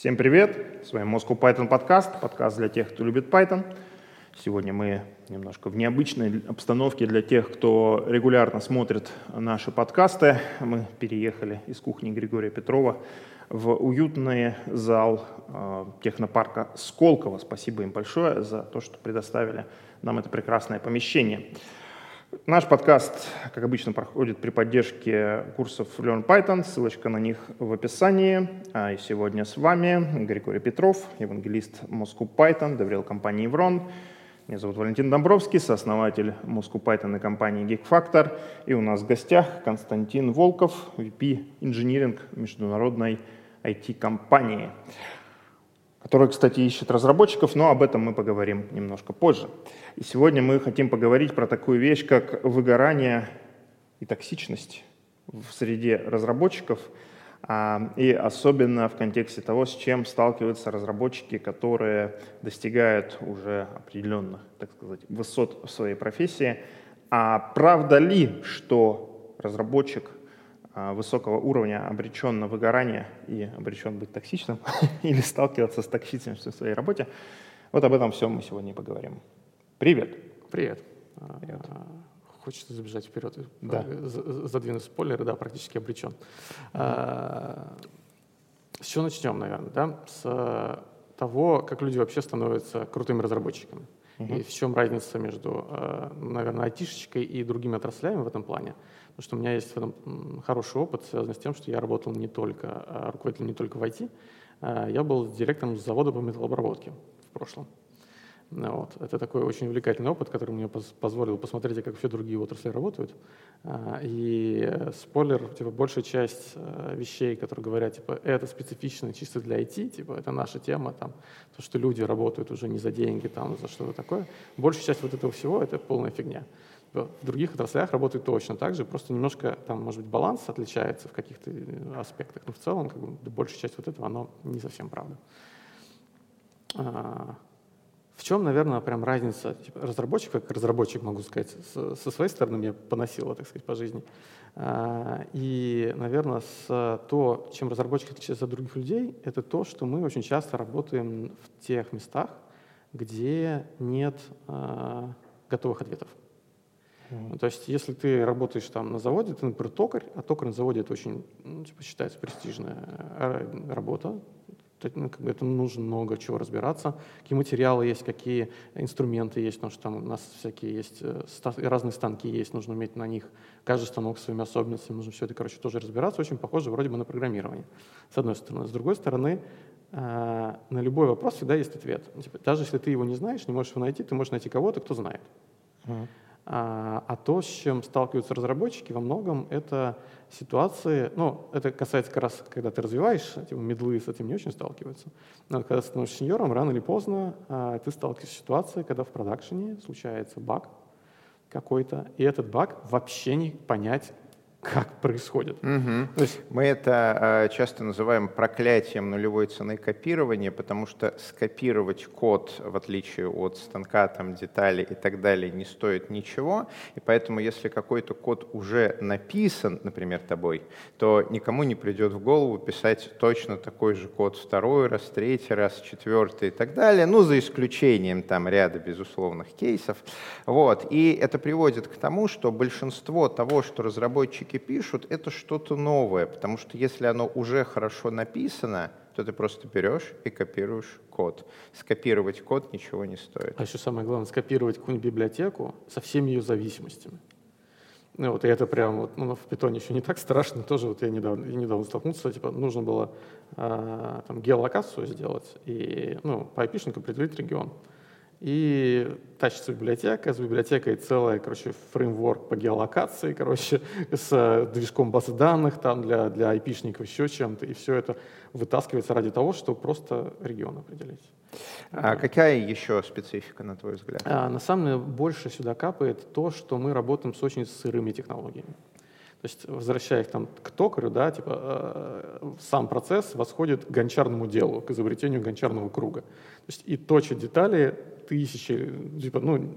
Всем привет! С вами Moscow Python подкаст, подкаст для тех, кто любит Python. Сегодня мы немножко в необычной обстановке для тех, кто регулярно смотрит наши подкасты. Мы переехали из кухни Григория Петрова в уютный зал э, технопарка Сколково. Спасибо им большое за то, что предоставили нам это прекрасное помещение. Наш подкаст, как обычно, проходит при поддержке курсов Learn Python. Ссылочка на них в описании. А и сегодня с вами Григорий Петров, евангелист Moscow Python, доверил компании Evron. Меня зовут Валентин Домбровский, сооснователь Moscow Python и компании GeekFactor. И у нас в гостях Константин Волков, VP инжиниринг международной IT-компании, которая, кстати, ищет разработчиков, но об этом мы поговорим немножко позже. И сегодня мы хотим поговорить про такую вещь, как выгорание и токсичность в среде разработчиков, а, и особенно в контексте того, с чем сталкиваются разработчики, которые достигают уже определенных, так сказать, высот в своей профессии. А правда ли, что разработчик высокого уровня обречен на выгорание и обречен быть токсичным или сталкиваться с токсичностью в своей работе? Вот об этом всем мы сегодня и поговорим. Привет. Привет. Привет. Хочется забежать вперед, да. задвинуть спойлеры, да, практически обречен. А, с чего начнем, наверное, да? С того, как люди вообще становятся крутыми разработчиками. Угу. И в чем разница между, а, наверное, айтишечкой и другими отраслями в этом плане. Потому что у меня есть в этом хороший опыт, связанный с тем, что я работал не только, а, руководителем не только в IT, я был директором завода по металлообработке в прошлом. Вот. Это такой очень увлекательный опыт, который мне позволил посмотреть, как все другие отрасли работают. А, и э, спойлер, типа, большая часть э, вещей, которые говорят, типа, это специфично чисто для IT, типа, это наша тема, там, то, что люди работают уже не за деньги, там, за что-то такое. Большая часть вот этого всего — это полная фигня. В других отраслях работают точно так же, просто немножко там, может быть, баланс отличается в каких-то э, аспектах, но в целом, как бы, большая часть вот этого, оно не совсем правда. А, в чем, наверное, прям разница типа, разработчик, как разработчик, могу сказать, с, со своей стороны меня поносило, так сказать, по жизни. А, и, наверное, с то, чем разработчик отличается от других людей, это то, что мы очень часто работаем в тех местах, где нет а, готовых ответов. Mm-hmm. То есть, если ты работаешь там на заводе, ты, например, токарь, а токарь на заводе это очень, ну, типа, считается престижная э, работа, ну, это нужно много чего разбираться, какие материалы есть, какие инструменты есть, потому что там у нас всякие есть, э, разные станки есть, нужно уметь на них, каждый станок с своими особенностями, нужно все это, короче, тоже разбираться, очень похоже вроде бы на программирование, с одной стороны. С другой стороны, э, на любой вопрос всегда есть ответ. Типа, даже если ты его не знаешь, не можешь его найти, ты можешь найти кого-то, кто знает. Uh-huh. А, а то, с чем сталкиваются разработчики, во многом это ситуации, ну, это касается как раз, когда ты развиваешь, типа, медлы с этим не очень сталкиваются. Но когда становишься сеньором, рано или поздно а, ты сталкиваешься с ситуацией, когда в продакшене случается баг какой-то, и этот баг вообще не понять, как происходит. Угу. То есть... Мы это э, часто называем проклятием нулевой цены копирования, потому что скопировать код, в отличие от станка, там, детали и так далее, не стоит ничего. И поэтому, если какой-то код уже написан, например, тобой, то никому не придет в голову писать точно такой же код второй раз, третий раз, четвертый и так далее, ну, за исключением там ряда безусловных кейсов. Вот. И это приводит к тому, что большинство того, что разработчики разработчики пишут, это что-то новое, потому что если оно уже хорошо написано, то ты просто берешь и копируешь код. Скопировать код ничего не стоит. А еще самое главное, скопировать какую-нибудь библиотеку со всеми ее зависимостями. Ну, вот, и это прям вот, ну, в питоне еще не так страшно, тоже вот я недавно, я недавно столкнулся, типа, нужно было э, там геолокацию сделать и, ну, по IP определить регион. И тащится библиотека, с библиотекой целая, короче, фреймворк по геолокации, короче, с движком базы данных там для, для IP-шников, еще чем-то, и все это вытаскивается ради того, чтобы просто регион определить. А какая еще специфика, на твой взгляд? А, на самом деле больше сюда капает то, что мы работаем с очень сырыми технологиями. То есть, возвращая их там к токарю, да, типа, э, сам процесс восходит к гончарному делу, к изобретению гончарного круга. То есть и точат детали тысячи, типа, ну,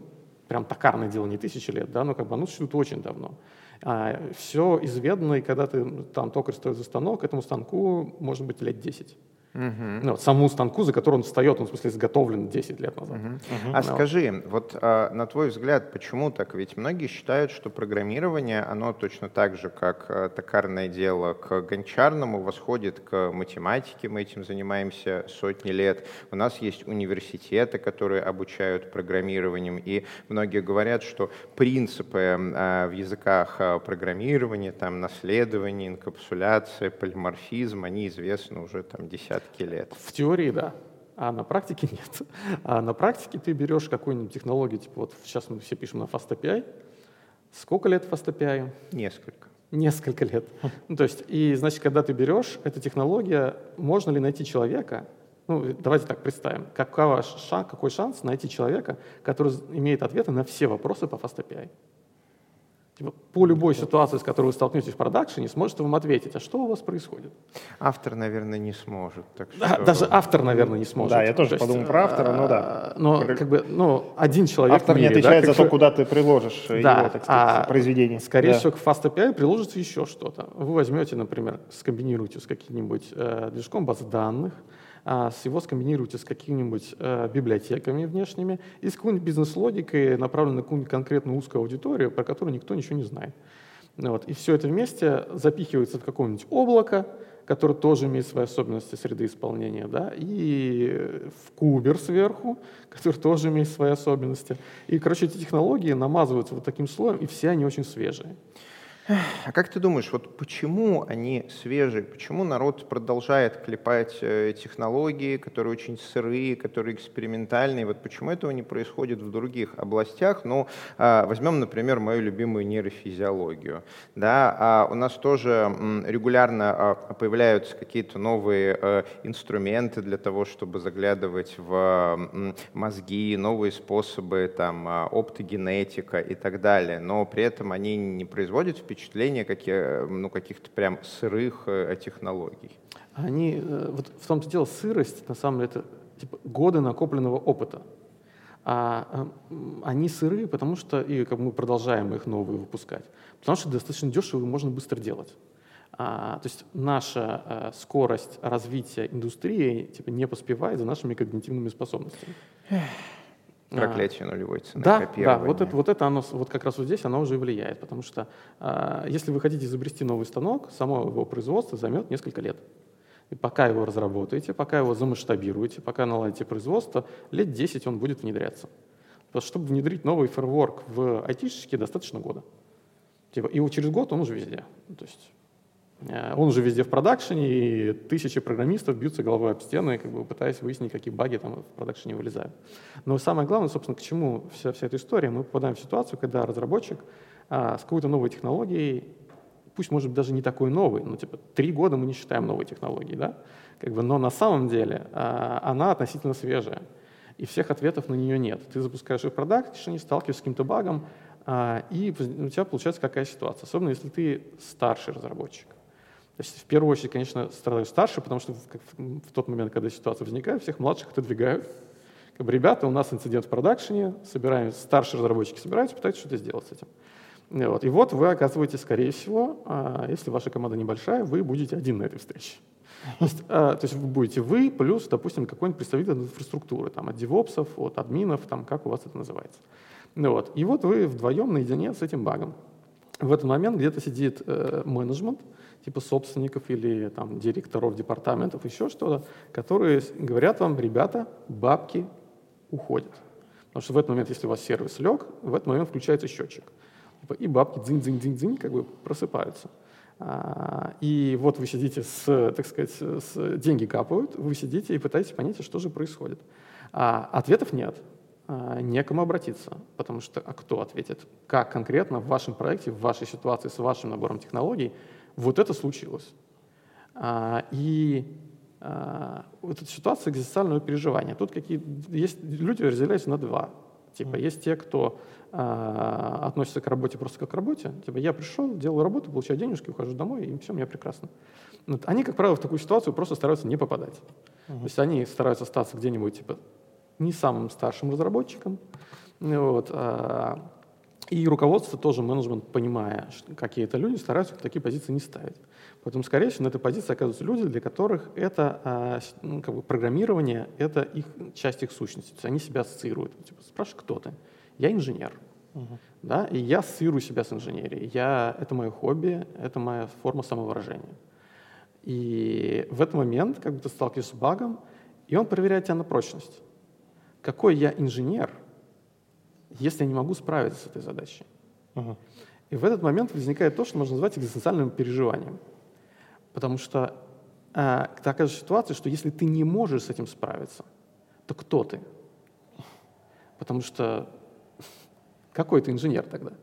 прям токарное дело не тысячи лет, да, но как бы оно существует очень давно. А, все изведано, и когда ты там токарь стоит за станок, этому станку может быть лет 10. Угу. Ну, саму станку, за которую он встает, он, в смысле, изготовлен 10 лет назад. Угу. Угу. А ну, скажи, вот а, на твой взгляд, почему так? Ведь многие считают, что программирование, оно точно так же, как а, токарное дело, к гончарному восходит к математике, мы этим занимаемся сотни лет. У нас есть университеты, которые обучают программированием, и многие говорят, что принципы а, в языках а, программирования, там, наследование, инкапсуляция, полиморфизм, они известны уже там десятки десятки лет. В теории, да. А на практике нет. А на практике ты берешь какую-нибудь технологию, типа вот сейчас мы все пишем на FastAPI. Сколько лет FastAPI? Несколько. Несколько лет. Ну, то есть, и, значит, когда ты берешь эту технологию, можно ли найти человека, ну, давайте так представим, какова шанс, какой шанс найти человека, который имеет ответы на все вопросы по FastAPI? Типа, по любой ситуации, с которой вы столкнетесь в продакшене, сможет вам ответить, а что у вас происходит? Автор, наверное, не сможет. Так что... да, даже автор, наверное, не сможет. Да, я тоже то подумал есть, про автора, но да. Но как бы, ну, один человек Автор мире, не отвечает да, за то, куда ты приложишь да, его, так сказать, а произведение. Скорее да. всего, к Fast API приложится еще что-то. Вы возьмете, например, скомбинируете с каким-нибудь э, движком баз данных, а, его скомбинируйте с какими-нибудь э, библиотеками внешними и с какой-нибудь бизнес-логикой, направленной на какую-нибудь конкретную узкую аудиторию, про которую никто ничего не знает. Вот. И все это вместе запихивается в какое-нибудь облако, которое тоже имеет свои особенности среды исполнения, да, и в кубер сверху, который тоже имеет свои особенности. И, короче, эти технологии намазываются вот таким слоем, и все они очень свежие. А как ты думаешь, вот почему они свежие, почему народ продолжает клепать э, технологии, которые очень сырые, которые экспериментальные, вот почему этого не происходит в других областях? Ну, а, возьмем, например, мою любимую нейрофизиологию. Да, а у нас тоже регулярно а, появляются какие-то новые э, инструменты для того, чтобы заглядывать в мозги, новые способы, там, оптогенетика и так далее, но при этом они не производят впечатление впечатление какие, ну, каких-то прям сырых э, технологий. Они, э, вот в том-то дело, сырость, на самом деле, это типа, годы накопленного опыта. А они сырые, потому что, и как мы продолжаем их новые выпускать, потому что достаточно дешево и можно быстро делать. А, то есть наша а, скорость развития индустрии типа, не поспевает за нашими когнитивными способностями. Проклятие нулевой цены. Да, да, вот это, вот это оно, вот как раз вот здесь оно уже влияет, потому что э, если вы хотите изобрести новый станок, само его производство займет несколько лет. И пока его разработаете, пока его замасштабируете, пока наладите производство, лет 10 он будет внедряться. Потому что чтобы внедрить новый фреймворк в айтишечке, достаточно года. Типа, и через год он уже везде. То есть он уже везде в продакшене, и тысячи программистов бьются головой об стены, как бы пытаясь выяснить, какие баги там в продакшене вылезают. Но самое главное, собственно, к чему вся, вся эта история, мы попадаем в ситуацию, когда разработчик а, с какой-то новой технологией, пусть может быть даже не такой новый, но типа три года мы не считаем новой технологией, да, как бы, но на самом деле а, она относительно свежая, и всех ответов на нее нет. Ты запускаешь ее в продакшене, сталкиваешься с каким-то багом, а, и у тебя получается какая ситуация, особенно если ты старший разработчик. То в первую очередь, конечно, страдают старшие, потому что в, в, тот момент, когда ситуация возникает, всех младших отодвигают. Как бы, ребята, у нас инцидент в продакшене, собираем, старшие разработчики собираются, пытаются что-то сделать с этим. Вот. И вот вы оказываетесь, скорее всего, а, если ваша команда небольшая, вы будете один на этой встрече. То есть, а, то есть вы будете вы плюс, допустим, какой-нибудь представитель инфраструктуры, там, от девопсов, от админов, там, как у вас это называется. Ну, вот. И вот вы вдвоем наедине с этим багом. В этот момент где-то сидит э, менеджмент, типа собственников или там, директоров департаментов, еще что-то, которые говорят вам, ребята, бабки уходят. Потому что в этот момент, если у вас сервис лег, в этот момент включается счетчик. Типа, и бабки дзынь-дзынь-дзынь-дзынь как бы просыпаются. А, и вот вы сидите с, так сказать, с, деньги капают, вы сидите и пытаетесь понять, что же происходит. А ответов нет, а, некому обратиться, потому что а кто ответит? Как конкретно в вашем проекте, в вашей ситуации с вашим набором технологий вот это случилось. А, и а, вот эта ситуация экзистенциального переживания. Тут какие есть люди разделяются на два. Типа есть те, кто а, относится к работе просто как к работе. Типа я пришел, делаю работу, получаю денежки, ухожу домой, и все, мне прекрасно. Вот. Они, как правило, в такую ситуацию просто стараются не попадать. Uh-huh. То есть они стараются остаться где-нибудь типа не самым старшим разработчиком. Вот, а, и руководство тоже, менеджмент, понимая, какие это люди, стараются такие позиции не ставить. Поэтому, скорее всего, на этой позиции оказываются люди, для которых это а, ну, как бы программирование — это их, часть их сущности. То есть они себя ассоциируют. Типа, спрашиваешь, кто ты? Я инженер. Uh-huh. Да? И я ассоциирую себя с инженерией. Я, это мое хобби, это моя форма самовыражения. И в этот момент как бы ты сталкиваешься с багом, и он проверяет тебя на прочность. Какой я инженер, если я не могу справиться с этой задачей? Uh-huh. И в этот момент возникает то, что можно назвать экзистенциальным переживанием. Потому что э, такая же ситуация, что если ты не можешь с этим справиться, то кто ты? Потому что какой ты инженер тогда?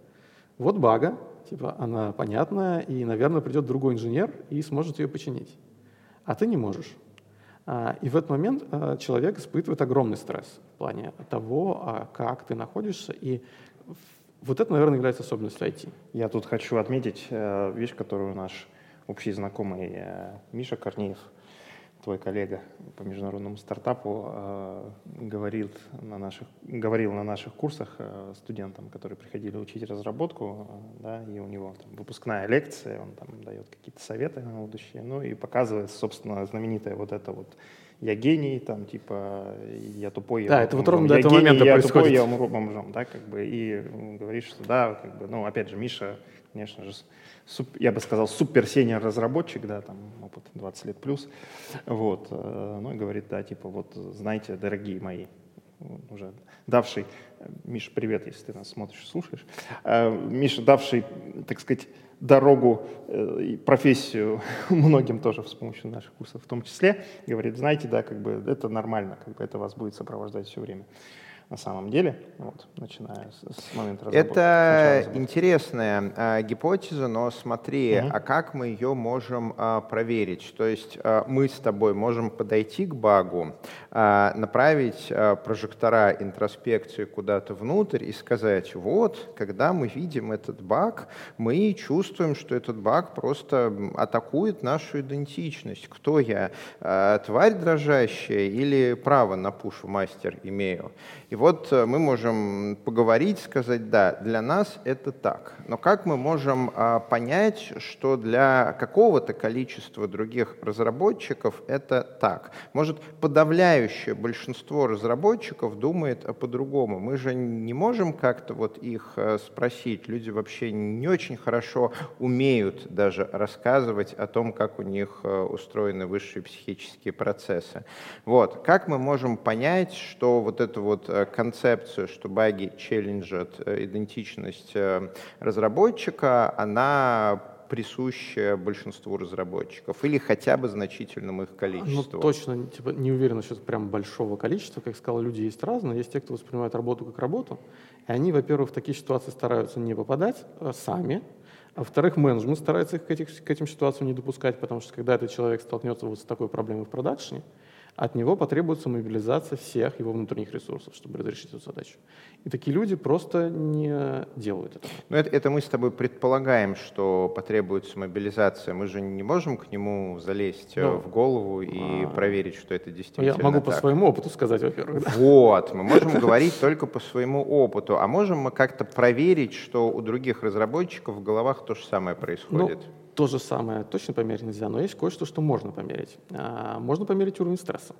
Вот бага, типа она понятная, и, наверное, придет другой инженер и сможет ее починить. А ты не можешь. А, и в этот момент а, человек испытывает огромный стресс в плане того, а, как ты находишься, и вот это, наверное, является особенностью IT. Я тут хочу отметить э, вещь, которую наш общий знакомый э, Миша Корнеев, твой коллега по международному стартапу, э, говорил на наших, говорил на наших курсах э, студентам, которые приходили учить разработку, да, и у него там, выпускная лекция, он там дает какие-то советы на будущее, ну и показывает, собственно, знаменитое вот это вот я гений, там, типа, я тупой, да, я это вот ровно до этого гений, момента я происходит. тупой, я умру бомжом, да, как бы, и говоришь, что да, как бы, ну, опять же, Миша, конечно же, я бы сказал, супер сеньор разработчик, да, там опыт 20 лет плюс, вот, э, ну и говорит, да, типа, вот, знаете, дорогие мои, уже давший, Миша, привет, если ты нас смотришь, слушаешь, э, Миша, давший, так сказать, дорогу э, и профессию многим тоже с помощью наших курсов в том числе, говорит, знаете, да, как бы это нормально, как бы это вас будет сопровождать все время на самом деле, вот, начиная с, с момента разработки. Это интересная а, гипотеза, но смотри, угу. а как мы ее можем а, проверить? То есть а, мы с тобой можем подойти к багу, а, направить а, прожектора интроспекции куда-то внутрь и сказать, вот, когда мы видим этот баг, мы чувствуем, что этот баг просто атакует нашу идентичность. Кто я? А, тварь дрожащая или право на пуш-мастер имею? И вот э, мы можем поговорить, сказать, да, для нас это так. Но как мы можем а, понять, что для какого-то количества других разработчиков это так? Может, подавляющее большинство разработчиков думает по-другому. Мы же не можем как-то вот их э, спросить. Люди вообще не очень хорошо умеют даже рассказывать о том, как у них э, устроены высшие психические процессы. Вот. Как мы можем понять, что вот это вот концепцию, что баги челленджат э, идентичность э, разработчика, она присущая большинству разработчиков или хотя бы значительному их количеству? Ну, точно типа, не уверен насчет прям большого количества. Как сказал, люди есть разные. Есть те, кто воспринимает работу как работу. И они, во-первых, в такие ситуации стараются не попадать а сами, а во-вторых, менеджмент старается их к, этих, к этим ситуациям не допускать, потому что когда этот человек столкнется вот с такой проблемой в продакшене, от него потребуется мобилизация всех его внутренних ресурсов, чтобы разрешить эту задачу. И такие люди просто не делают этого. Но это, это мы с тобой предполагаем, что потребуется мобилизация. Мы же не можем к нему залезть э, ну, в голову и а... проверить, что это действительно Я могу так. по своему опыту сказать, во-первых. Да? Вот, мы можем говорить только по своему опыту. А можем мы как-то проверить, что у других разработчиков в головах то же самое происходит? Ну, то же самое точно померить нельзя, но есть кое-что, что можно померить. А, можно померить уровень стресса.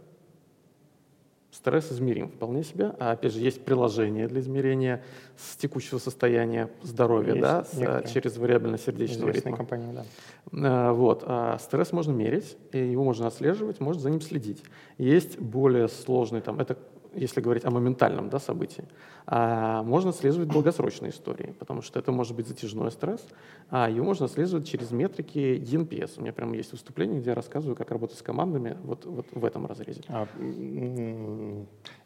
Стресс измерим вполне себе. А опять же, есть приложение для измерения с текущего состояния здоровья, есть да, с, через вариабельность сердечного ритма. компания, да. А, вот. А стресс можно мерить, и его можно отслеживать, можно за ним следить. Есть более сложный, там, это если говорить о моментальном да, событии, а можно отслеживать долгосрочные истории, потому что это может быть затяжной стресс, а ее можно отслеживать через метрики DNPS. У меня прямо есть выступление, где я рассказываю, как работать с командами вот, вот в этом разрезе. А,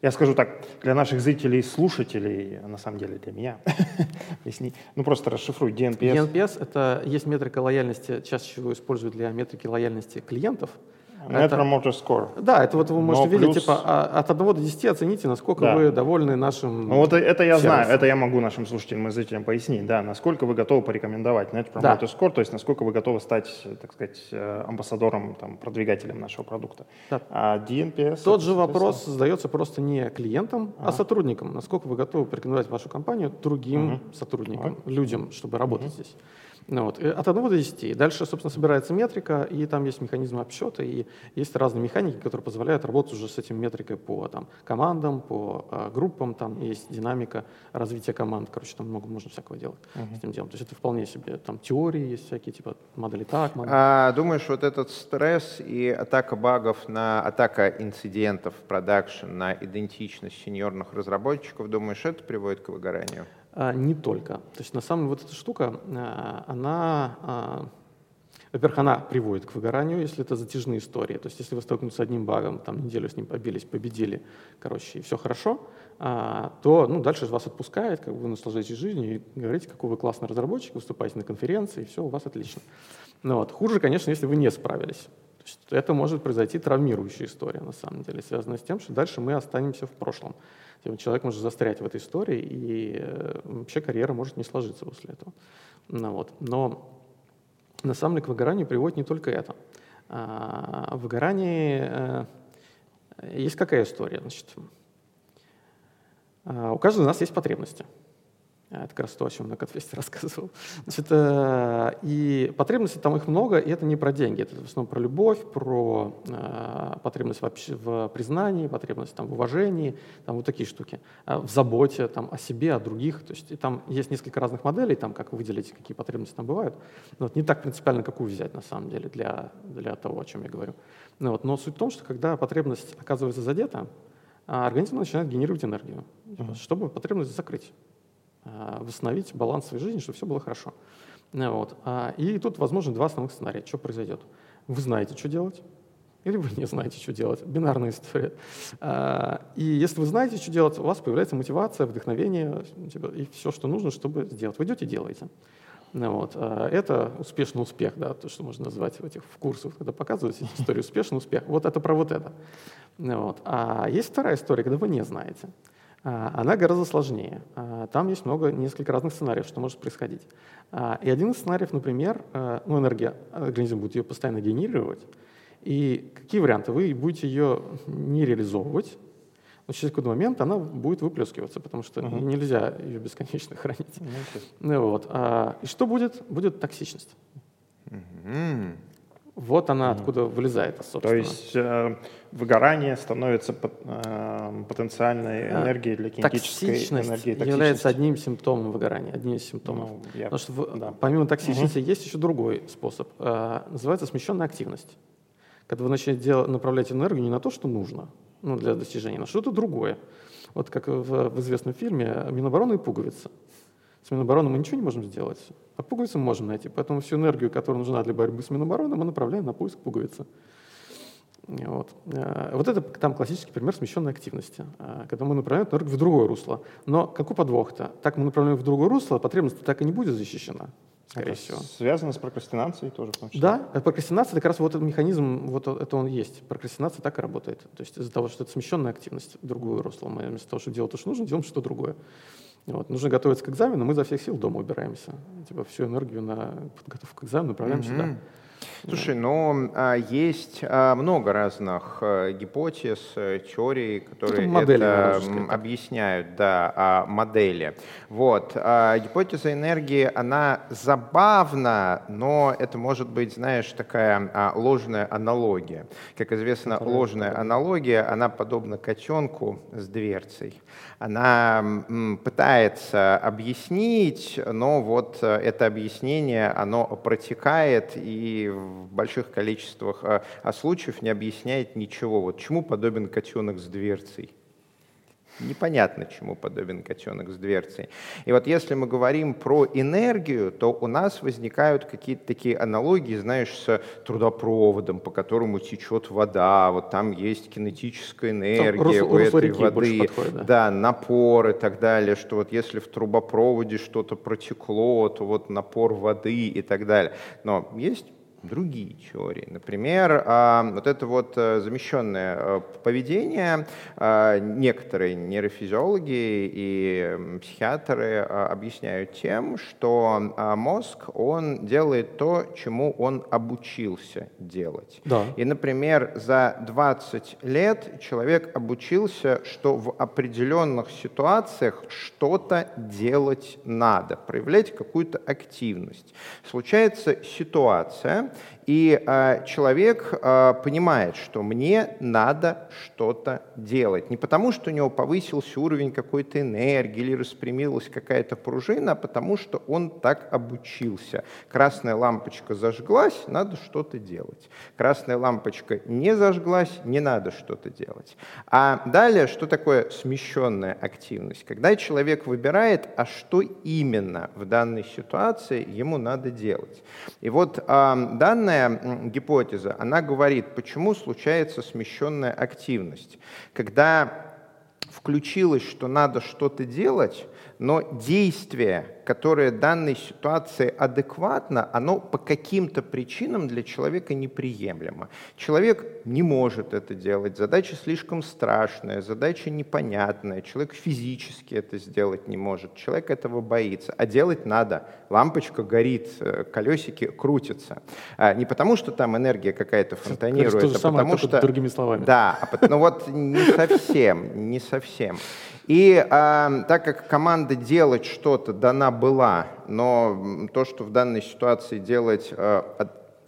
я скажу так, для наших зрителей и слушателей, а на самом деле для меня, ну просто расшифруй DNPS. DNPS — это есть метрика лояльности, чаще всего используют для метрики лояльности клиентов, Net это, Promoter Score. Да, это вот вы можете Но видеть, плюс... типа, а, от 1 до 10 оцените, насколько да. вы довольны нашим Ну вот это я сервисом. знаю, это я могу нашим слушателям и зрителям пояснить, да, насколько вы готовы порекомендовать Net Promoter да. Score, то есть насколько вы готовы стать, так сказать, э, амбассадором, там, продвигателем нашего продукта. Да. А DNPS... Тот же вопрос задается просто не клиентам, а, а сотрудникам. Насколько вы готовы порекомендовать вашу компанию другим угу. сотрудникам, Ой. людям, чтобы работать угу. здесь. Ну, вот, от 1 до 10. Дальше, собственно, собирается метрика, и там есть механизмы обсчета, и есть разные механики, которые позволяют работать уже с этим метрикой по там, командам, по э, группам, там есть динамика развития команд, короче, там много можно всякого делать uh-huh. с этим делом. То есть это вполне себе, там теории есть всякие, типа модели так, модели. А, думаешь, вот этот стресс и атака багов на, атака инцидентов в продакшн на идентичность сеньорных разработчиков, думаешь, это приводит к выгоранию? А, не только. То есть на самом деле вот эта штука, а, она, а, во-первых, она приводит к выгоранию, если это затяжные истории. То есть если вы столкнулись с одним багом, там неделю с ним побились, победили, короче, и все хорошо, то ну, дальше вас отпускает, как бы вы наслаждаетесь жизнью и говорите, какой вы классный разработчик, выступаете на конференции, и все, у вас отлично. Ну, вот. Хуже, конечно, если вы не справились. Есть это может произойти травмирующая история, на самом деле, связанная с тем, что дальше мы останемся в прошлом. Человек может застрять в этой истории, и э, вообще карьера может не сложиться после этого. Ну, вот. Но на самом деле к выгоранию приводит не только это. А, в выгорании э, есть какая история? Значит, а, у каждого из нас есть потребности. А, это как раз то, о чем на Котфесте рассказывал. Значит, э, и потребностей там их много, и это не про деньги, это в основном про любовь, про э, потребность вообще в признании, потребность там, в уважении, там вот такие штуки, э, в заботе там, о себе, о других. То есть и там есть несколько разных моделей, там, как выделить, какие потребности там бывают. Но вот, не так принципиально, какую взять на самом деле для, для того, о чем я говорю. Ну, вот, но суть в том, что когда потребность оказывается задета, организм начинает генерировать энергию, mm-hmm. чтобы потребность закрыть. Э, восстановить баланс своей жизни, чтобы все было хорошо. Э, вот. А, и тут, возможно, два основных сценария. Что произойдет? Вы знаете, что делать, или вы не знаете, что делать. Бинарная история. А, и если вы знаете, что делать, у вас появляется мотивация, вдохновение типа, и все, что нужно, чтобы сделать. Вы идете и делаете. Э, вот. А, это успешный успех, да, то, что можно назвать в этих в курсах, когда показывают историю успешный успех. Вот это про вот это. Вот. А есть вторая история, когда вы не знаете. А, она гораздо сложнее. А, там есть много, несколько разных сценариев, что может происходить. А, и один из сценариев, например, ну, энергия, организм будет ее постоянно генерировать. И какие варианты? Вы будете ее не реализовывать, но через какой-то момент она будет выплескиваться, потому что uh-huh. нельзя ее бесконечно хранить. Uh-huh. Ну, вот. И что будет? Будет токсичность. Uh-huh. Вот она откуда вылезает, собственно. То есть э, выгорание становится э, потенциальной а, энергией для кинетической токсичность энергии. Токсичность является одним симптомом выгорания, одним из симптомов. Ну, я, Потому что да. помимо токсичности угу. есть еще другой способ. Э, называется смещенная активность. Когда вы начинаете делать, направлять энергию не на то, что нужно ну, для достижения, а на что-то другое. Вот как в, в известном фильме «Минобороны и пуговица». С Минобороны мы ничего не можем сделать, а пуговицу мы можем найти. Поэтому всю энергию, которая нужна для борьбы с Минобороны, мы направляем на поиск пуговицы. Вот. Э, вот это там классический пример смещенной активности, э, когда мы направляем энергию в другое русло. Но какой подвох-то? Так мы направляем в другое русло, а потребность так и не будет защищена, скорее это всего. Связано с прокрастинацией тоже, в том числе. Да, э, прокрастинация, это как раз вот этот механизм, вот это он есть. Прокрастинация так и работает. То есть из-за того, что это смещенная активность в другое русло, мы вместо того, чтобы делать то, что нужно, делаем что-то другое. Вот. Нужно готовиться к экзамену, мы за всех сил дома убираемся. Типа всю энергию на подготовку к экзамену направляем mm-hmm. сюда. Слушай, но а, есть а, много разных а, гипотез, а, теорий, которые модели, это объясняют, да, а, модели. Вот. А, гипотеза энергии, она забавна, но это может быть, знаешь, такая а, ложная аналогия. Как известно, ложная аналогия, она подобна котенку с дверцей она пытается объяснить, но вот э, это объяснение, оно протекает и в больших количествах э, а случаев не объясняет ничего. Вот чему подобен котенок с дверцей? Непонятно, чему подобен котенок с дверцей. И вот если мы говорим про энергию, то у нас возникают какие-то такие аналогии, знаешь, с трудопроводом, по которому течет вода, вот там есть кинетическая энергия там, у этой воды, подходит, да. да, напор и так далее, что вот если в трубопроводе что-то протекло, то вот напор воды и так далее. Но есть другие теории. Например, а, вот это вот э, замещенное э, поведение а, некоторые нейрофизиологи и психиатры а, объясняют тем, что мозг, он делает то, чему он обучился делать. Да. И, например, за 20 лет человек обучился, что в определенных ситуациях что-то делать надо, проявлять какую-то активность. Случается ситуация, и э, человек э, понимает, что мне надо что-то делать. Не потому, что у него повысился уровень какой-то энергии или распрямилась какая-то пружина, а потому, что он так обучился. Красная лампочка зажглась, надо что-то делать. Красная лампочка не зажглась, не надо что-то делать. А далее, что такое смещенная активность? Когда человек выбирает, а что именно в данной ситуации ему надо делать. И вот э, данная гипотеза, она говорит, почему случается смещенная активность. Когда включилось, что надо что-то делать, но действие которое данной ситуации адекватно, оно по каким-то причинам для человека неприемлемо. Человек не может это делать, задача слишком страшная, задача непонятная, человек физически это сделать не может, человек этого боится, а делать надо. Лампочка горит, э, колесики крутятся. А, не потому, что там энергия какая-то фонтанирует, а потому что... другими словами. Да, а, ну вот не совсем, не совсем. И э, так как команда делать что-то дана была, но то, что в данной ситуации делать э,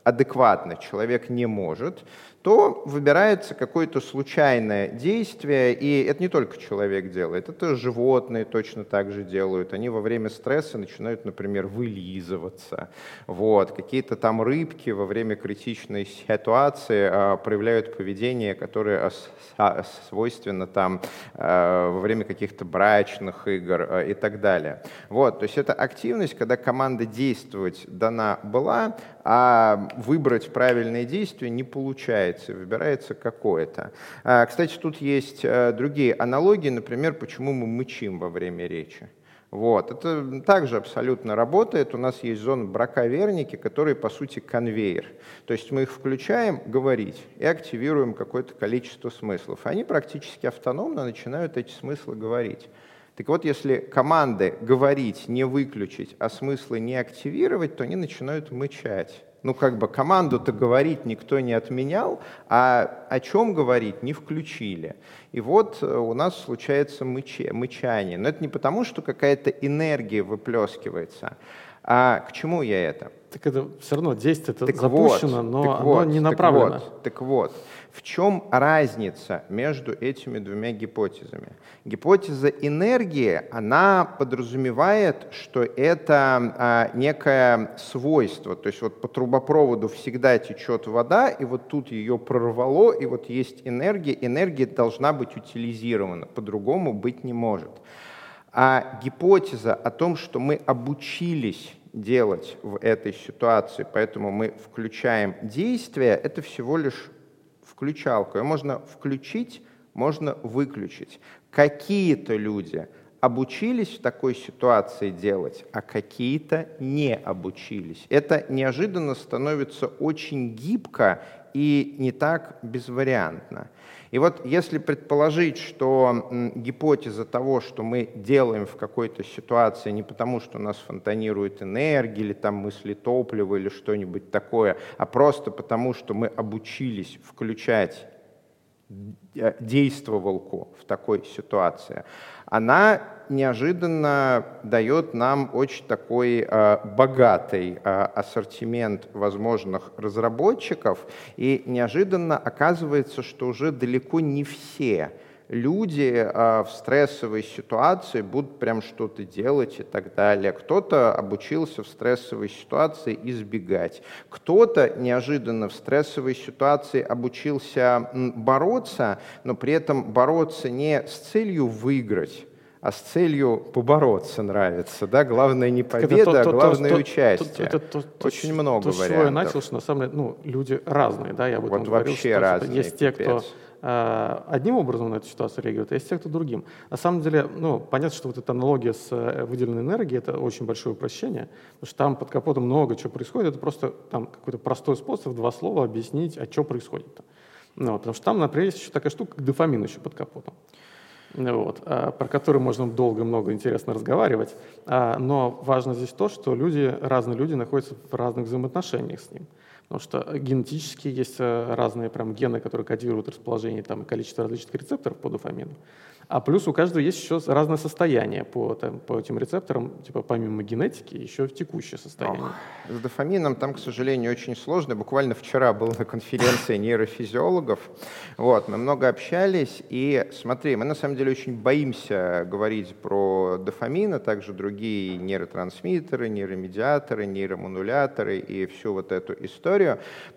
адекватно человек не может, то выбирается какое-то случайное действие, и это не только человек делает, это животные точно так же делают. Они во время стресса начинают, например, вылизываться. Вот. Какие-то там рыбки во время критичной ситуации а, проявляют поведение, которое а, свойственно там а, во время каких-то брачных игр а, и так далее. Вот. То есть это активность, когда команда действовать дана была, а выбрать правильное действие не получается, выбирается какое-то. А, кстати, тут есть э, другие аналогии, например, почему мы мычим во время речи. Вот. Это также абсолютно работает. У нас есть зоны браковерники, которые, по сути, конвейер. То есть мы их включаем говорить и активируем какое-то количество смыслов. Они практически автономно начинают эти смыслы говорить. Так вот, если команды говорить, не выключить, а смыслы не активировать, то они начинают мычать. Ну, как бы команду-то говорить никто не отменял, а о чем говорить не включили. И вот э, у нас случается мыче, мычание. Но это не потому, что какая-то энергия выплескивается. А к чему я это? Так это все равно действие это запущено, вот, но оно вот, не направлено. Так вот, так вот. В чем разница между этими двумя гипотезами? Гипотеза энергии, она подразумевает, что это а, некое свойство, то есть вот по трубопроводу всегда течет вода, и вот тут ее прорвало, и вот есть энергия, энергия должна быть утилизирована, по-другому быть не может. А гипотеза о том, что мы обучились делать в этой ситуации, поэтому мы включаем действие, это всего лишь включалку. Ее можно включить, можно выключить. Какие-то люди обучились в такой ситуации делать, а какие-то не обучились. Это неожиданно становится очень гибко и не так безвариантно. И вот если предположить, что гипотеза того, что мы делаем в какой-то ситуации не потому, что у нас фонтанирует энергия или там мысли топлива или что-нибудь такое, а просто потому, что мы обучились включать э, действовалку в такой ситуации, она неожиданно дает нам очень такой э, богатый э, ассортимент возможных разработчиков, и неожиданно оказывается, что уже далеко не все люди э, в стрессовой ситуации будут прям что-то делать и так далее. Кто-то обучился в стрессовой ситуации избегать. Кто-то неожиданно в стрессовой ситуации обучился бороться, но при этом бороться не с целью выиграть, а с целью побороться нравится. Да? Главное не победа, то, то, а главное то, участие. То, то, то, Очень много то, вариантов. То, я начал, что на самом деле ну, люди разные. Да? Я об этом вот говорил, вообще что, разные. Есть те, кто э, одним образом на эту ситуацию реагируют, а есть те, кто другим. На самом деле, ну, понятно, что вот эта аналогия с э, выделенной энергией — это очень большое упрощение, потому что там под капотом много чего происходит, это просто там какой-то простой способ, два слова объяснить, а что происходит-то. Ну, потому что там, например, есть еще такая штука, как дофамин еще под капотом вот, а, про который можно долго много интересно разговаривать. А, но важно здесь то, что люди, разные люди находятся в разных взаимоотношениях с ним. Потому что генетически есть э, разные прям гены, которые кодируют расположение там, и количество различных рецепторов по дофамину. А плюс у каждого есть еще разное состояние по, там, по этим рецепторам, типа помимо генетики, еще в текущее состояние. Ох, с дофамином там, к сожалению, очень сложно. Буквально вчера был на конференции нейрофизиологов. Вот, мы много общались, и смотри, мы на самом деле очень боимся говорить про дофамин, а также другие нейротрансмиттеры, нейромедиаторы, нейромонуляторы и всю вот эту историю,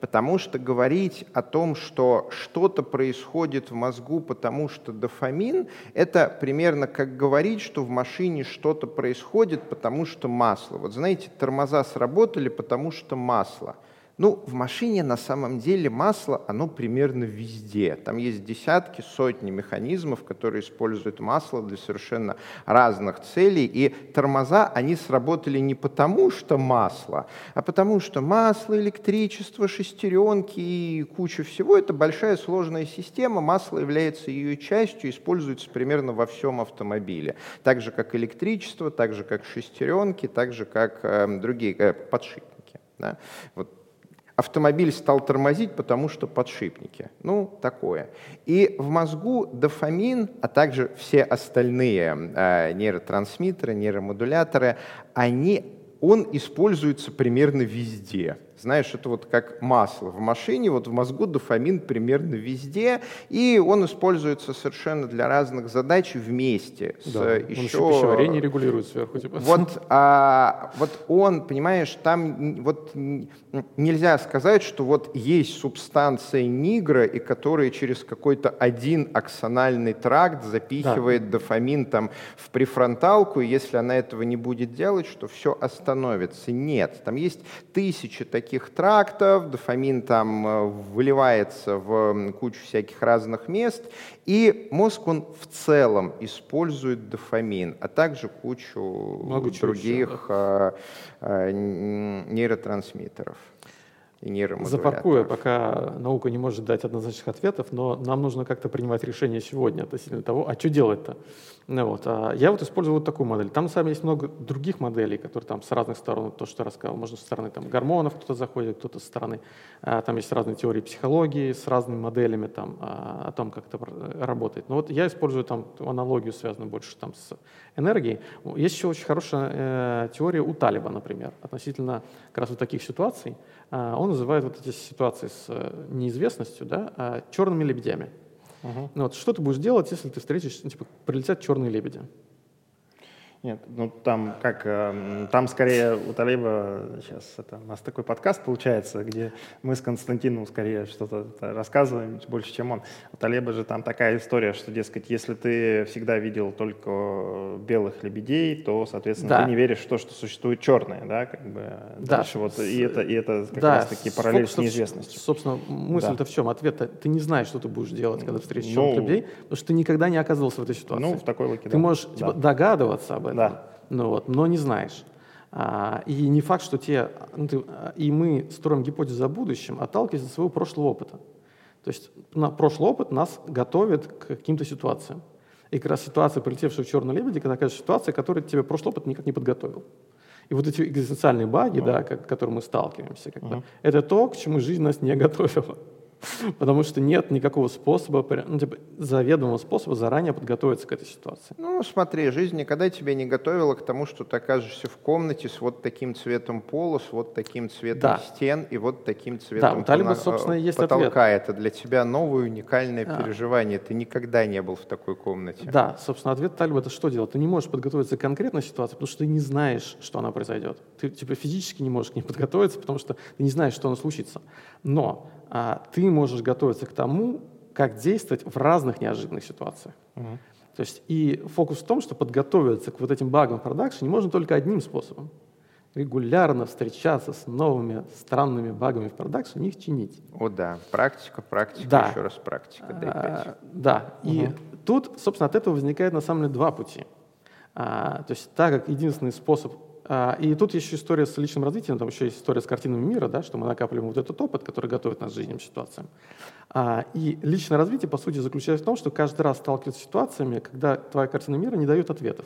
потому что говорить о том, что что-то происходит в мозгу, потому что дофамин — это примерно как говорить, что в машине что-то происходит, потому что масло. Вот знаете, тормоза сработали, потому что масло – ну, в машине на самом деле масло, оно примерно везде. Там есть десятки, сотни механизмов, которые используют масло для совершенно разных целей. И тормоза, они сработали не потому, что масло, а потому что масло, электричество, шестеренки и куча всего — это большая сложная система. Масло является ее частью, используется примерно во всем автомобиле. Так же, как электричество, так же, как шестеренки, так же, как э, другие э, подшипники. Да? Вот автомобиль стал тормозить, потому что подшипники. Ну, такое. И в мозгу дофамин, а также все остальные э, нейротрансмиттеры, нейромодуляторы, они, он используется примерно везде. Знаешь, это вот как масло в машине, вот в мозгу дофамин примерно везде, и он используется совершенно для разных задач вместе. С да, еще... Он еще пищеварение регулирует сверху. Типа. Вот, а, вот он, понимаешь, там вот нельзя сказать, что вот есть субстанция нигра, и которая через какой-то один аксональный тракт запихивает да. дофамин там в префронталку, и если она этого не будет делать, что все остановится. Нет, там есть тысячи таких таких трактов, дофамин там э, выливается в кучу всяких разных мест, и мозг, он в целом использует дофамин, а также кучу Много других еще, да. Э, э, нейротрансмиттеров и Запаркую, пока наука не может дать однозначных ответов, но нам нужно как-то принимать решение сегодня относительно того, а что делать-то. Ну, вот. А я вот использую вот такую модель. Там, на самом деле, есть много других моделей, которые там с разных сторон, то, что я рассказал, можно со стороны там, гормонов кто-то заходит, кто-то со стороны, а, там есть разные теории психологии с разными моделями там, а, о том, как это работает. Но вот я использую там аналогию, связанную больше там, с энергией. Есть еще очень хорошая э, теория у Талиба, например, относительно как раз вот таких ситуаций. А, он называет вот эти ситуации с э, неизвестностью да, а, черными лебедями. Угу. Вот, что ты будешь делать, если ты встретишь, ну, типа, прилетят черные лебеди? Нет, ну там как, э, там скорее у Талиба сейчас это, у нас такой подкаст получается, где мы с Константином скорее что-то рассказываем больше, чем он. У Талиба же там такая история, что, дескать, если ты всегда видел только белых лебедей, то, соответственно, да. ты не веришь в то, что существует черное, да, как бы. Да. Дальше вот, и это, и это как да. раз таки параллель с неизвестностью. Собственно, мысль-то да. в чем? Ответ ты не знаешь, что ты будешь делать, когда встретишь ну, черных лебедей, потому что ты никогда не оказывался в этой ситуации. Ну, в такой локе, Ты да. можешь типа, да. догадываться об этом, да. ну, вот, но не знаешь. А, и не факт, что те... Ну, ты, и мы строим гипотезу о будущем, отталкиваясь от своего прошлого опыта. То есть на, прошлый опыт нас готовит к каким-то ситуациям. И как раз ситуация, прилетевшая в черный лебеди, когда такая ситуация, которая тебе прошлый опыт никак не подготовил. И вот эти экзистенциальные баги, uh-huh. да, к которым мы сталкиваемся, когда, uh-huh. это то, к чему жизнь нас не готовила. Потому что нет никакого способа, ну, типа, заведомого способа заранее подготовиться к этой ситуации. Ну, смотри, жизнь никогда тебя не готовила к тому, что ты окажешься в комнате с вот таким цветом пола, с вот таким цветом да. стен и вот таким цветом да, у Талиба, собственно, есть потолка. Ответ. Это для тебя новое уникальное а. переживание. Ты никогда не был в такой комнате. Да, собственно, ответ Талиба — это что делать? Ты не можешь подготовиться к конкретной ситуации, потому что ты не знаешь, что она произойдет. Ты типа, физически не можешь к ней подготовиться, потому что ты не знаешь, что она случится. Но ты можешь готовиться к тому, как действовать в разных неожиданных ситуациях. Uh-huh. То есть и фокус в том, что подготовиться к вот этим багам в продакшене можно только одним способом. регулярно встречаться с новыми странными багами в продакшене их чинить. О да, практика, практика, Да. еще раз практика. дай А. Да, и тут, собственно, от этого возникает на самом деле два пути. А, то есть так как единственный способ... а, и тут еще история с личным развитием, там еще есть история с картинами мира, да, что мы накапливаем вот этот опыт, который готовит нас к жизненным ситуациям. А, и личное развитие, по сути, заключается в том, что каждый раз сталкиваться с ситуациями, когда твоя картина мира не дает ответов.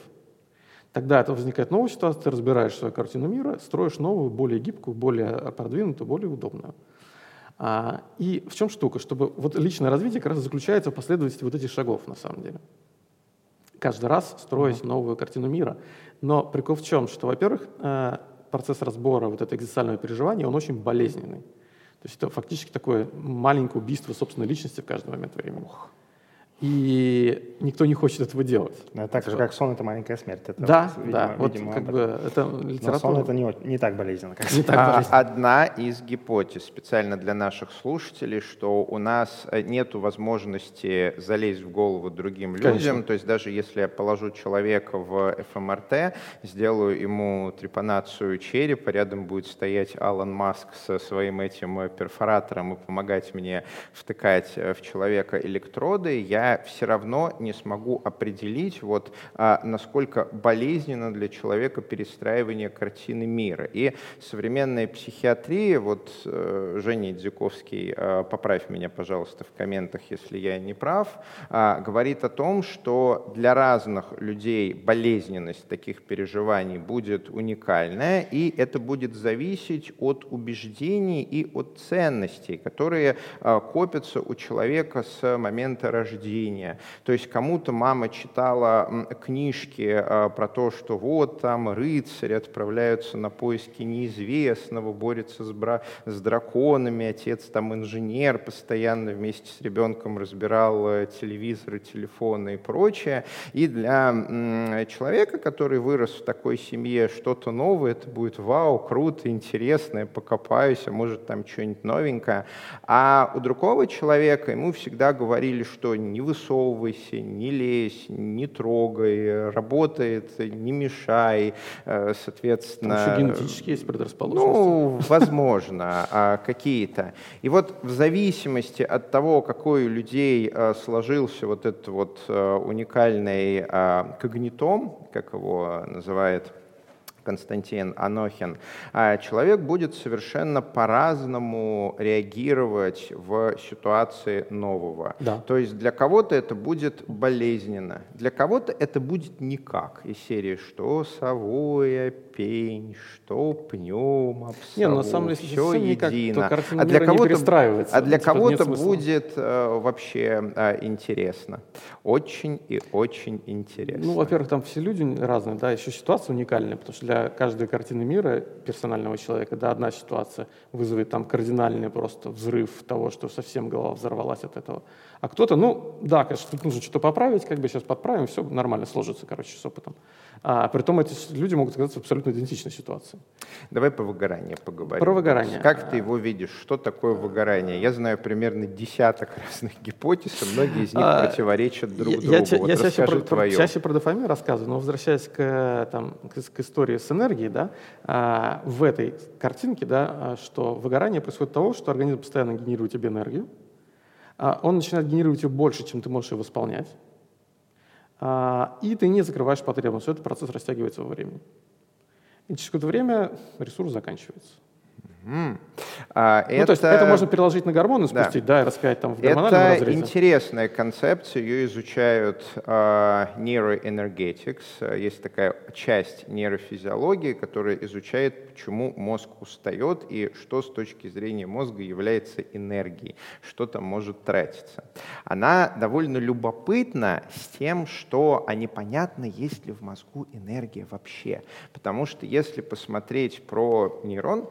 Тогда это возникает новая ситуация, ты разбираешь свою картину мира, строишь новую, более гибкую, более продвинутую, более удобную. А, и в чем штука? Чтобы вот личное развитие как раз заключается в последовательности вот этих шагов на самом деле. Каждый раз строить новую картину мира. Но прикол в чем? Что, во-первых, э, процесс разбора вот этого экзистенциального переживания, он очень болезненный. То есть это фактически такое маленькое убийство собственной личности в каждый момент времени. И никто не хочет этого делать. Ну, так же, как сон — это маленькая смерть. Это Да, вот, да, видимо, вот видимо, как бы это Но литература. сон — это не, не так болезненно, как не так А, болезненно. Одна из гипотез специально для наших слушателей, что у нас нет возможности залезть в голову другим людям. Конечно. То есть даже если я положу человека в ФМРТ, сделаю ему трепанацию черепа, рядом будет стоять Алан Маск со своим этим э, перфоратором и помогать мне втыкать э, в человека электроды, я все равно не смогу определить, вот, а, насколько болезненно для человека перестраивание картины мира. И современная психиатрия, вот э, Женя Дзюковский, э, поправь меня, пожалуйста, в комментах, если я не прав, а, говорит о том, что для разных людей болезненность таких переживаний будет уникальная, и это будет зависеть от убеждений и от ценностей, которые а, копятся у человека с момента рождения. То есть кому-то мама читала книжки а, про то, что вот там рыцари отправляются на поиски неизвестного, борются с, бра- с драконами, отец там инженер, постоянно вместе с ребенком разбирал э, телевизоры, телефоны и прочее. И для человека, который вырос в такой семье, что-то новое, это будет вау, круто, интересно, я покопаюсь, а может там что-нибудь новенькое. А у другого человека ему всегда говорили, что не высовывайся, не лезь, не трогай, работает, не мешай, э, Там соответственно... еще генетически есть предрасположенности. Ну, возможно, а, какие-то. И вот в зависимости от того, какой у людей а, сложился вот этот вот а, уникальный а, когнитом, как его называет Константин Анохин, а, человек будет совершенно по-разному реагировать в ситуации нового. Да. То есть для кого-то это будет болезненно, для кого-то это будет никак. Из серии «Что совое пень, что пнем об Не, ну, на самом деле, никак, то едино». картина а для кого-то, а для кого-то будет э, вообще э, интересно. Очень и очень интересно. Ну, во-первых, там все люди разные, да, еще ситуация уникальная, потому что для каждой картины мира персонального человека, да, одна ситуация вызовет там кардинальный просто взрыв того, что совсем голова взорвалась от этого. А кто-то, ну, да, конечно, тут нужно что-то поправить, как бы сейчас подправим, все нормально сложится, короче, с опытом. А при том эти люди могут оказаться в абсолютно идентичной ситуации. Давай по выгоранию поговорим. Про выгорание. Как ты его видишь? Что такое выгорание? Я знаю примерно десяток разных гипотез, и многие из них А, противоречат друг я, другу. я вот я чаще, про, про- чаще про дофамин рассказываю, но возвращаясь к, там, к, к истории с энергией, да, а, в этой картинке, да, а, что выгорание происходит от того, что организм постоянно генерирует тебе энергию, а, он начинает генерировать ее больше, чем ты можешь ее восполнять, а, и ты не закрываешь потребность, этот процесс растягивается во времени. И через какое-то время ресурс заканчивается. М. А, Ну, то есть это можно переложить на гормоны, Да. спустить, да, и рассказать там в гормональном Это разрезе. интересная концепция, ее изучают а, neuroenergetics. А, Есть такая часть нейрофизиологии, которая изучает, почему мозг устает и что с точки зрения мозга является энергией, что там может тратиться. Она довольно любопытна с тем, что а непонятно, есть ли в мозгу энергия вообще. Потому что если посмотреть про нейрон,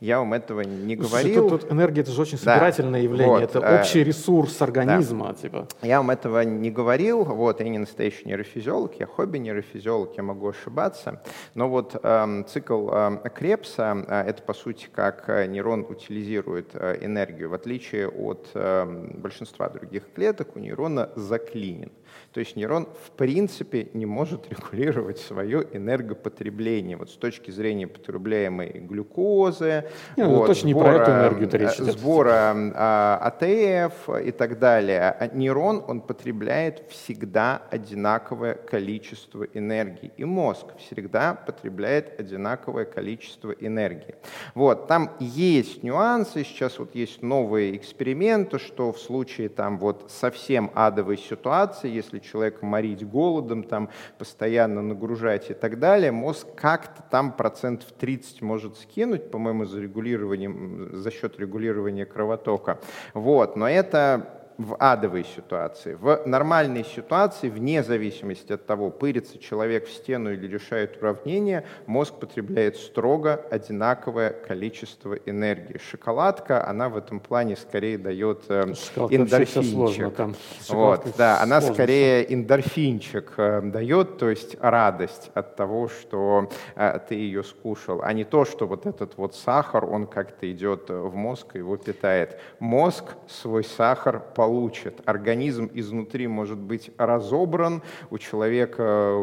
Я вам этого не говорил. Тут, тут энергия это же очень собирательное да, явление, вот, это э, общий ресурс организма. Да. Типа. Я вам этого не говорил, вот, я не настоящий нейрофизиолог, я хобби нейрофизиолог, я могу ошибаться. Но вот э, цикл э, Крепса э, это по сути как э, нейрон утилизирует э, энергию, в отличие от э, большинства других клеток, у нейрона заклинен. То есть нейрон в принципе не может регулировать свое энергопотребление. Вот с точки зрения потребляемой глюкозы, не, ну, вот, точно сбора, не про эту энергию речь идет. сбора а, АТФ и так далее. А нейрон, он потребляет всегда одинаковое количество энергии. И мозг всегда потребляет одинаковое количество энергии. Вот, там есть нюансы, сейчас вот есть новые эксперименты, что в случае там вот совсем адовой ситуации, если человека морить голодом, там, постоянно нагружать и так далее, мозг как-то там процентов 30 может скинуть, по-моему, за, регулированием, за счет регулирования кровотока. Вот. Но это в адовой ситуации. В нормальной ситуации, вне зависимости от того, пырится человек в стену или решает уравнение, мозг потребляет строго одинаковое количество энергии. Шоколадка, она в этом плане скорее дает э, эндорфинчик. Сложно, там вот, да, она сложно. скорее эндорфинчик э, дает, то есть радость от того, что э, ты ее скушал, а не то, что вот этот вот сахар, он как-то идет в мозг и его питает. Мозг свой сахар получает получит. Организм изнутри может быть разобран, у человека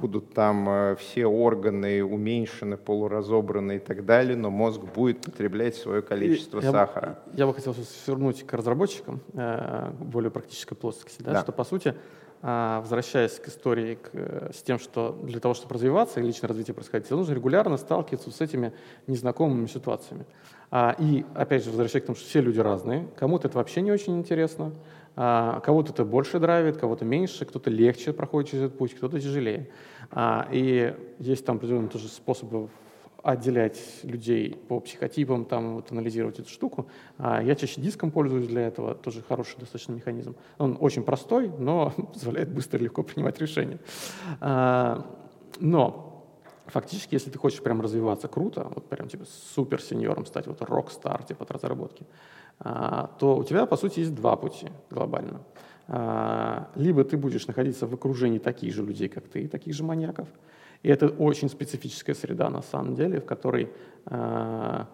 будут там э, все органы уменьшены, полуразобраны и так далее, но мозг будет потреблять свое количество я, сахара. Я бы хотел вернуть к разработчикам э, более практической плоскости, да, да. что по сути возвращаясь к истории, к, с тем, что для того, чтобы развиваться и личное развитие происходить, нужно регулярно сталкиваться с этими незнакомыми ситуациями. А, и, опять же, возвращаясь к тому, что все люди разные, кому-то это вообще не очень интересно, а, кого-то это больше драйвит, кого-то меньше, кто-то легче проходит через этот путь, кто-то тяжелее. И есть там определенные тоже способы отделять людей по психотипам, там вот анализировать эту штуку. А я чаще диском пользуюсь для этого, тоже хороший достаточно механизм. Он очень простой, но позволяет быстро и легко принимать решения. А, но фактически, если ты хочешь прям развиваться круто, вот прям типа супер сеньором стать, вот рок-стар типа от разработки, а, то у тебя, по сути, есть два пути глобально. Либо ты будешь находиться в окружении таких же людей, как ты, таких же маньяков, и это очень специфическая среда, на самом деле, в которой э,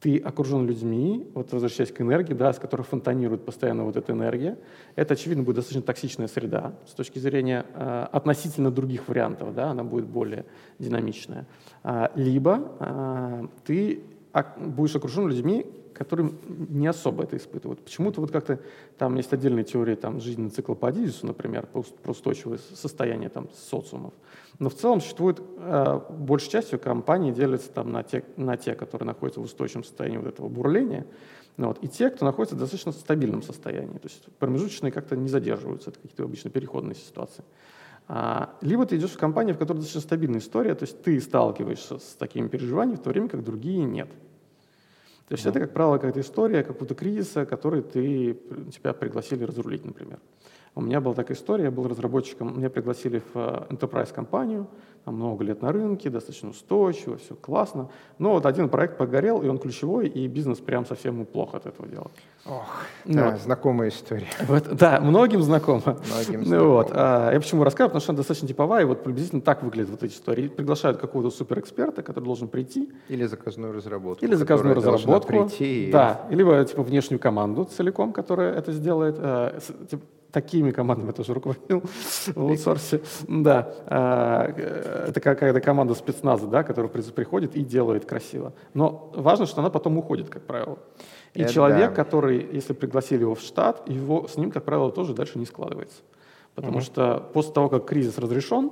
ты окружен людьми, вот возвращаясь к энергии, да, с которой фонтанирует постоянно вот эта энергия. Это, очевидно, будет достаточно токсичная среда с точки зрения э, относительно других вариантов, да, она будет более динамичная. А, либо э, ты будешь окружен людьми, которые не особо это испытывают. Почему-то вот как-то там есть отдельные теории там, жизненного цикла по Адизису, например, про устойчивое состояние там, социумов. Но в целом существует, э, большей частью компании делятся там, на, те, на те, которые находятся в устойчивом состоянии вот этого бурления, ну, вот, и те, кто находится в достаточно стабильном состоянии. То есть промежуточные как-то не задерживаются, это какие-то обычно переходные ситуации. А, либо ты идешь в компанию, в которой достаточно стабильная история, то есть ты сталкиваешься с такими переживаниями, в то время как другие нет. То есть mm-hmm. это, как правило, какая-то история какого-то кризиса, который ты, тебя пригласили разрулить, например. У меня была такая история, я был разработчиком, меня пригласили в э, enterprise-компанию, много лет на рынке, достаточно устойчиво, все классно. Но вот один проект погорел, и он ключевой, и бизнес прям совсем ему плохо от этого делает. Ох, ну, да, вот. знакомая история. Вот, да, многим знакомо. Многим. Ну, вот, а, я почему рассказываю, потому что она достаточно типовая, и вот приблизительно так выглядят вот эти истории. Приглашают какого-то суперэксперта, который должен прийти. Или заказную разработку. Или заказную разработку. Прийти. Да, либо типа внешнюю команду целиком, которая это сделает. А, типа, такими командами я тоже руководил в аутсорсе. Да, а, это какая-то команда спецназа, да, которая приходит и делает красиво. Но важно, что она потом уходит, как правило. И это человек, да. который, если пригласили его в штат, его, с ним, как правило, тоже дальше не складывается. Потому угу. что после того, как кризис разрешен,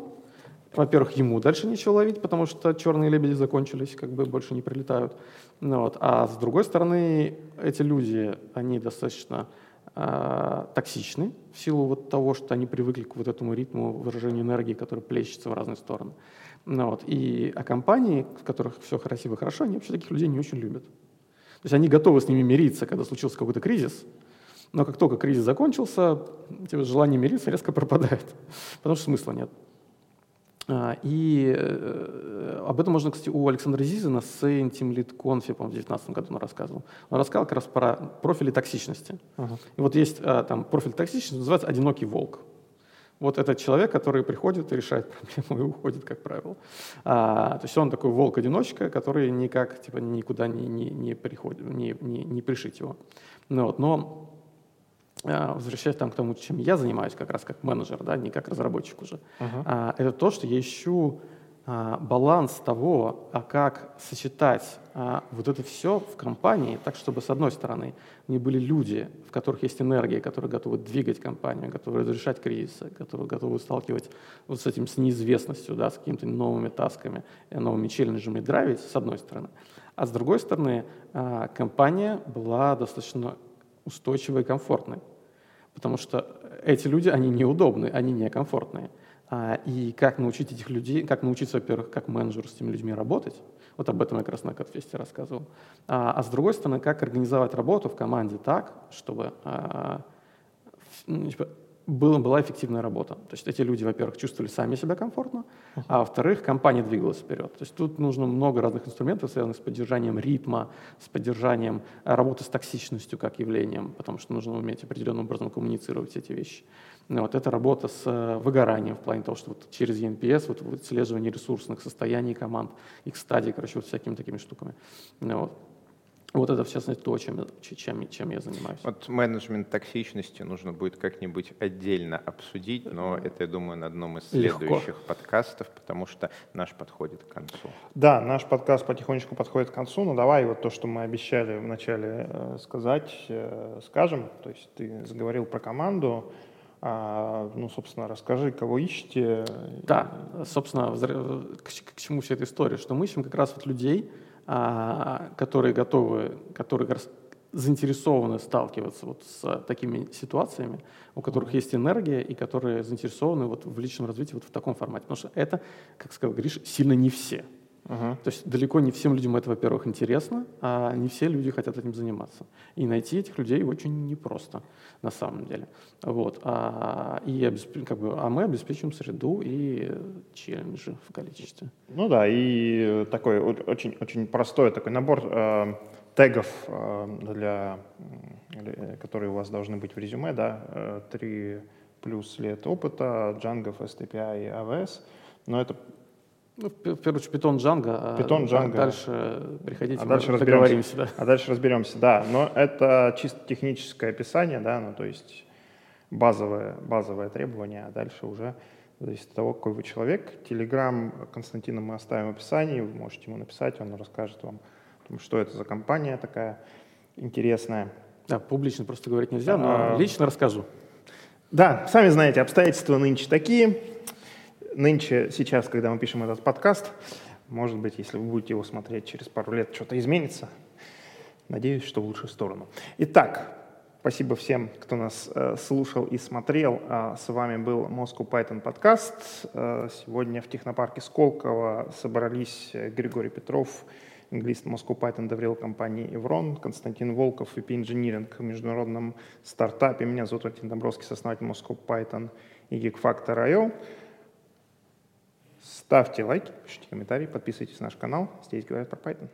во-первых, ему дальше нечего ловить, потому что черные лебеди закончились, как бы больше не прилетают. Ну, вот. А с другой стороны, эти люди, они достаточно э, токсичны в силу вот того, что они привыкли к вот этому ритму выражения энергии, который плещется в разные стороны. Ну, вот. И, а компании, в которых все красиво и хорошо, они вообще таких людей не очень любят. То есть они готовы с ними мириться, когда случился какой-то кризис, но как только кризис закончился, желание мириться резко пропадает, потому что смысла нет. А, и э, об этом можно, кстати, у Александра Зизы на Saint Team Lead Conf, по-моему, в 2019 году он рассказывал. Он рассказал как раз про профили токсичности. Uh-huh. И вот есть а, там профиль токсичности, называется «одинокий волк». Вот этот человек, который приходит и решает проблему и уходит, как правило. А, то есть он такой волк-одиночка, который никак типа, никуда не, не, не, приходит, не, не, не пришить его. Ну, вот, но возвращаясь там к тому, чем я занимаюсь, как раз как менеджер, да, не как разработчик уже, uh-huh. это то, что я ищу а, баланс того, а как сочетать а, вот это все в компании, так, чтобы, с одной стороны, не были люди, в которых есть энергия, которые готовы двигать компанию, готовы разрешать кризисы, которые готовы сталкивать вот с этим, с неизвестностью, да, с какими-то новыми тасками, новыми челленджами драйвить, с одной стороны. А с другой стороны, компания была достаточно устойчивой и комфортной. Потому что эти люди, они неудобные, они некомфортные. А, и как научить этих людей, как научиться, во-первых, как менеджеру с этими людьми работать, вот об этом я как раз на Катфесте рассказывал. А, а с другой стороны, как организовать работу в команде так, чтобы а, ну, типа, была, была эффективная работа. То есть эти люди, во-первых, чувствовали сами себя комфортно, uh-huh. а во-вторых, компания двигалась вперед. То есть тут нужно много разных инструментов, связанных с поддержанием ритма, с поддержанием э, работы с токсичностью как явлением, потому что нужно уметь определенным образом коммуницировать эти вещи. Ну, вот это работа с э, выгоранием в плане того, что вот через ENPS, вот, вот отслеживание ресурсных состояний команд, их стадий, короче, вот всякими такими штуками. Ну, вот. Вот это, в частности, то, чем, чем, чем я занимаюсь. Вот менеджмент токсичности нужно будет как-нибудь отдельно обсудить, но это, я думаю, на одном из следующих Легко. подкастов, потому что наш подходит к концу. Да, наш подкаст потихонечку подходит к концу, но давай вот то, что мы обещали вначале э, сказать, э, скажем. То есть ты заговорил про команду, а, ну, собственно, расскажи, кого ищете. Да, собственно, к, к чему вся эта история, что мы ищем как раз вот людей, которые готовы, которые заинтересованы сталкиваться вот с такими ситуациями, у которых есть энергия и которые заинтересованы вот в личном развитии вот в таком формате. Потому что это, как сказал Гриш, сильно не все. Uh-huh. То есть далеко не всем людям это, во-первых, интересно, а не все люди хотят этим заниматься. И найти этих людей очень непросто на самом деле. Вот. А, и как бы, а мы обеспечиваем среду и челленджи в количестве. Ну да, и такой очень, очень простой такой набор э, тегов, э, для, которые у вас должны быть в резюме, да, э, три плюс лет опыта, Django, STPI и AWS. Но это ну, в первую очередь, питон Django. Питон а. Дальше приходите, а дальше разберемся. Да. А дальше разберемся, да. Но это чисто техническое описание, да, ну то есть базовое, базовое требование, а дальше уже зависит от того, какой вы человек. Телеграм Константина мы оставим в описании, вы можете ему написать, он расскажет вам, том, что это за компания такая интересная. Да, публично просто говорить нельзя, но а, лично расскажу. Да, сами знаете, обстоятельства нынче такие нынче, сейчас, когда мы пишем этот подкаст, может быть, если вы будете его смотреть через пару лет, что-то изменится. Надеюсь, что в лучшую сторону. Итак, спасибо всем, кто нас э, слушал и смотрел. А с вами был Moscow Python подкаст. Э, сегодня в технопарке Сколково собрались Григорий Петров, английский Moscow Python доверил компании Evron, Константин Волков, VP Engineering в международном стартапе. Меня зовут Валентин Домбровский, основатель Moscow Python и GeekFactor.io. Ставьте лайки, пишите комментарии, подписывайтесь на наш канал. Здесь говорят про Python.